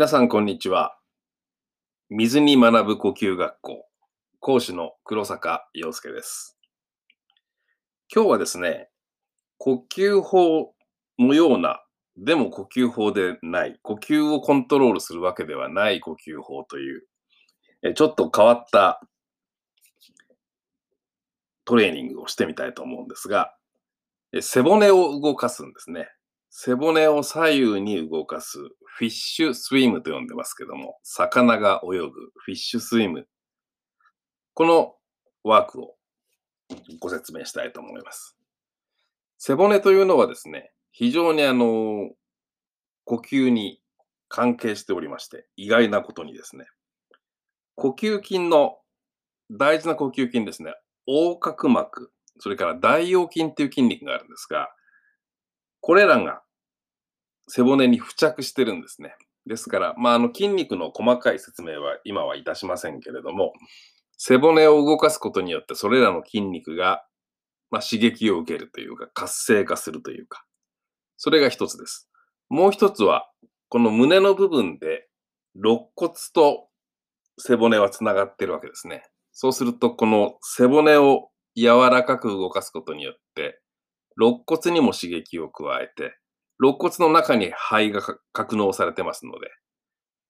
皆さん、こんにちは。水に学ぶ呼吸学校、講師の黒坂陽介です。今日はですね、呼吸法のような、でも呼吸法でない、呼吸をコントロールするわけではない呼吸法という、ちょっと変わったトレーニングをしてみたいと思うんですが、背骨を動かすんですね。背骨を左右に動かすフィッシュスイムと呼んでますけども、魚が泳ぐフィッシュスイム。このワークをご説明したいと思います。背骨というのはですね、非常にあの、呼吸に関係しておりまして、意外なことにですね、呼吸筋の大事な呼吸筋ですね、横隔膜、それから大腰筋っていう筋肉があるんですが、これらが背骨に付着してるんですね。ですから、まあ、あの筋肉の細かい説明は今はいたしませんけれども、背骨を動かすことによってそれらの筋肉が、まあ、刺激を受けるというか活性化するというか、それが一つです。もう一つは、この胸の部分で肋骨と背骨はつながってるわけですね。そうすると、この背骨を柔らかく動かすことによって、肋骨にも刺激を加えて、肋骨の中に肺が格納されてますので、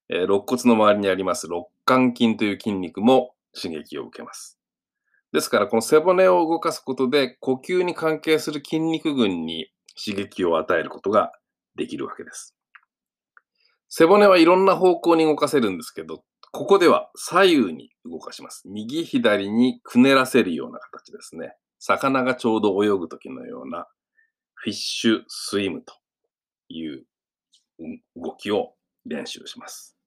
えー、肋骨の周りにあります肋間筋という筋肉も刺激を受けます。ですから、この背骨を動かすことで、呼吸に関係する筋肉群に刺激を与えることができるわけです。背骨はいろんな方向に動かせるんですけど、ここでは左右に動かします。右左にくねらせるような形ですね。魚がちょうど泳ぐ時のようなフィッシュスイムという動きを練習します。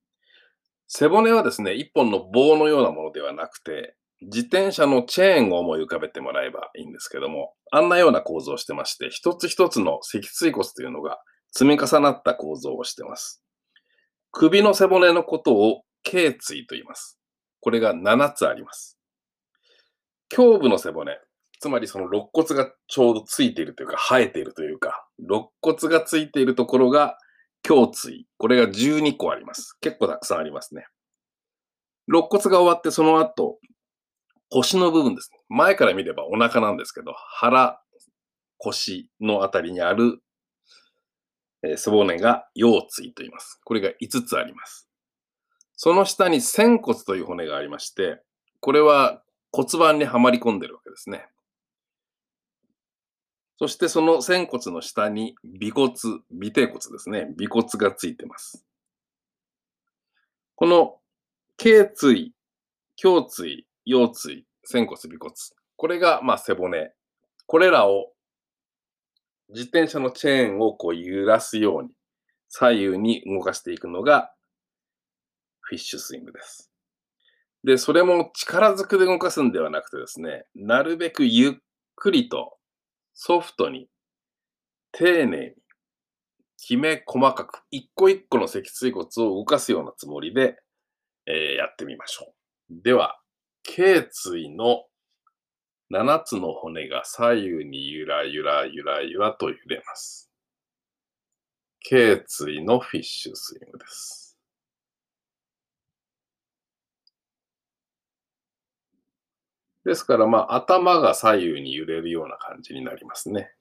背骨はですね、一本の棒のようなものではなくて、自転車のチェーンを思い浮かべてもらえばいいんですけども、あんなような構造をしてまして、一つ一つの脊椎骨というのが積み重なった構造をしてます。首の背骨のことを頸椎と言います。これが7つあります。胸部の背骨、つまりその肋骨がちょうどついているというか、生えているというか、肋骨がついているところが胸椎。これが12個あります。結構たくさんありますね。肋骨が終わってその後、腰の部分ですね。前から見ればお腹なんですけど、腹、腰のあたりにある、え、背骨が腰椎と言います。これが5つあります。その下に仙骨という骨がありまして、これは骨盤にはまり込んでるわけですね。そしてその仙骨の下に尾骨、尾底骨ですね。尾骨がついてます。この頸椎、胸椎、腰椎、仙骨、尾骨。これがまあ背骨。これらを自転車のチェーンをこう揺らすように左右に動かしていくのがフィッシュスイングです。で、それも力ずくで動かすんではなくてですね、なるべくゆっくりとソフトに、丁寧に、きめ細かく、一個一個の脊椎骨を動かすようなつもりで、えー、やってみましょう。では、頸椎の7つの骨が左右にゆらゆらゆらゆらと揺れます。頸椎のフィッシュスイングです。ですから、まあ、頭が左右に揺れるような感じになりますね。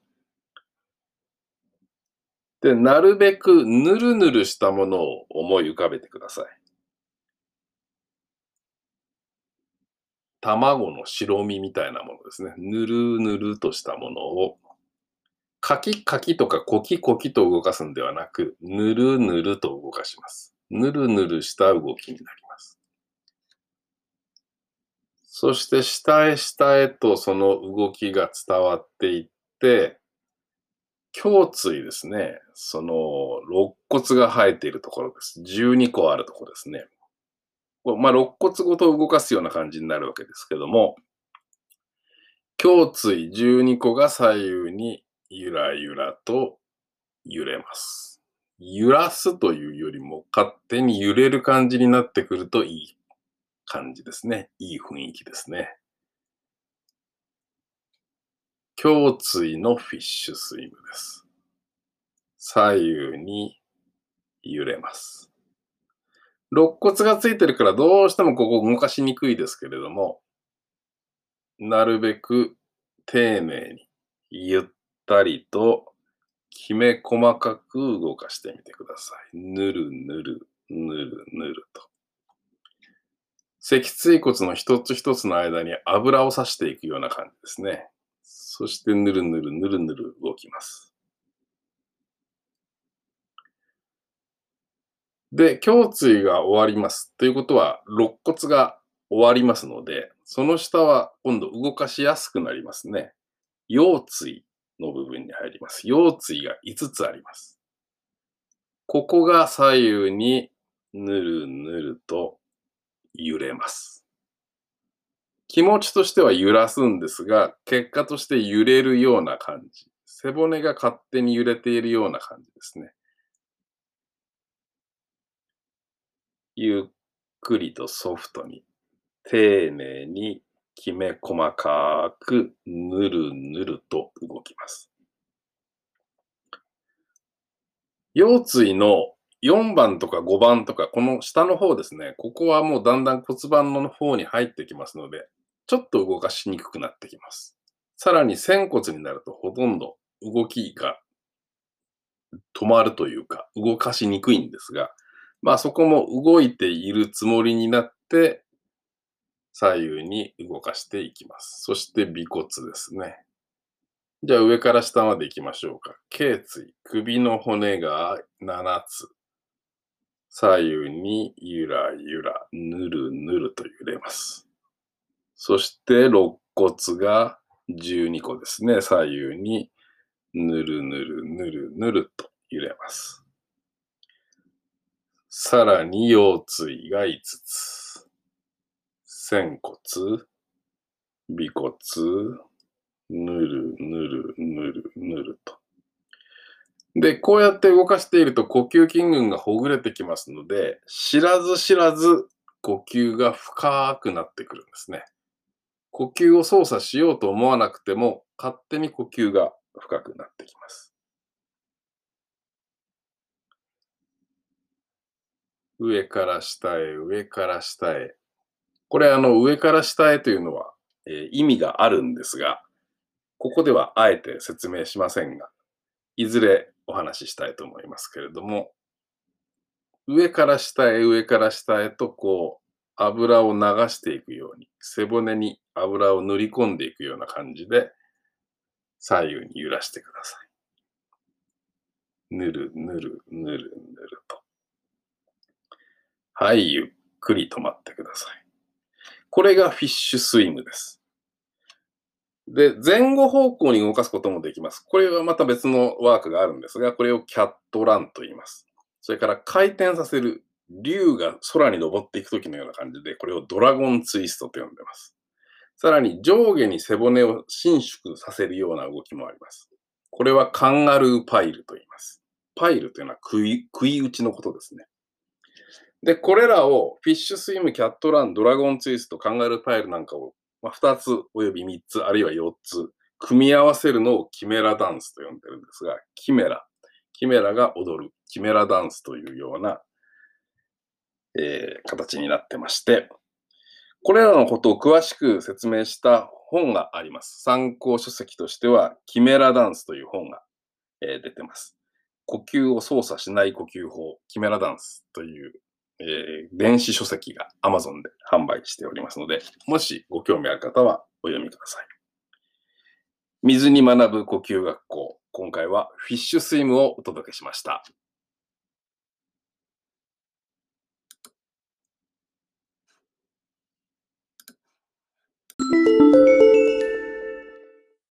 で、なるべくぬるぬるしたものを思い浮かべてください。卵の白身みたいなものですね。ぬるぬるとしたものを、カキカキとかコキコキと動かすんではなく、ぬるぬると動かします。ぬるぬるした動きになります。そして下へ下へとその動きが伝わっていって、胸椎ですね。その肋骨が生えているところです。12個あるところですね。まあ、肋骨ごと動かすような感じになるわけですけども、胸椎12個が左右にゆらゆらと揺れます。揺らすというよりも勝手に揺れる感じになってくるといい感じですね。いい雰囲気ですね。胸椎のフィッシュスイムです。左右に揺れます。肋骨がついてるからどうしてもここ動かしにくいですけれども、なるべく丁寧に、ゆったりと、きめ細かく動かしてみてください。ぬるぬる、ぬるぬると。脊椎骨の一つ一つの間に油を刺していくような感じですね。そしてぬるぬるぬるぬる動きます。で、胸椎が終わります。ということは、肋骨が終わりますので、その下は今度動かしやすくなりますね。腰椎の部分に入ります。腰椎が5つあります。ここが左右にぬるぬると揺れます。気持ちとしては揺らすんですが、結果として揺れるような感じ。背骨が勝手に揺れているような感じですね。ゆっくりとソフトに、丁寧にきめ細かくぬるぬると動きます。腰椎の4番とか5番とか、この下の方ですね、ここはもうだんだん骨盤の方に入ってきますので、ちょっと動かしにくくなってきます。さらに仙骨になるとほとんど動きが止まるというか、動かしにくいんですが、まあそこも動いているつもりになって、左右に動かしていきます。そして尾骨ですね。じゃあ上から下まで行きましょうか。頸椎、首の骨が7つ。左右にゆらゆら、ぬるぬると揺れます。そして肋骨が12個ですね。左右にぬるぬるぬるぬると揺れます。さらに腰椎が5つ。仙骨、尾骨、ぬるぬるぬるぬると。で、こうやって動かしていると呼吸筋群がほぐれてきますので、知らず知らず呼吸が深くなってくるんですね。呼吸を操作しようと思わなくても、勝手に呼吸が深くなってきます。上から下へ、上から下へ。これ、あの、上から下へというのは、えー、意味があるんですが、ここではあえて説明しませんが、いずれお話ししたいと思いますけれども、上から下へ、上から下へと、こう、油を流していくように、背骨に油を塗り込んでいくような感じで、左右に揺らしてください。ぬるぬるぬるぬると。はい、ゆっくり止まってください。これがフィッシュスイムです。で、前後方向に動かすこともできます。これはまた別のワークがあるんですが、これをキャットランと言います。それから回転させる竜が空に登っていくときのような感じで、これをドラゴンツイストと呼んでます。さらに上下に背骨を伸縮させるような動きもあります。これはカンガルーパイルと言います。パイルというのは食い食い打ちのことですね。で、これらをフィッシュスイム、キャットラン、ドラゴンツイスト、カンガルーパイルなんかを、まあ、2つおよび3つ、あるいは4つ、組み合わせるのをキメラダンスと呼んでるんですが、キメラ、キメラが踊る、キメラダンスというような、えー、形になってまして、これらのことを詳しく説明した本があります。参考書籍としては、キメラダンスという本が、えー、出てます。呼吸を操作しない呼吸法、キメラダンスというえー、電子書籍が Amazon で販売しておりますので、もしご興味ある方はお読みください。水に学ぶ呼吸学校。今回はフィッシュスイムをお届けしました。